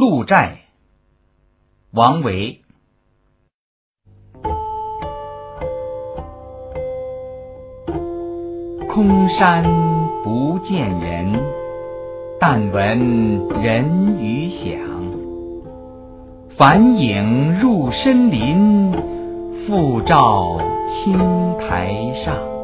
鹿寨王维。空山不见人但闻人语响。返影入深林复照青苔上。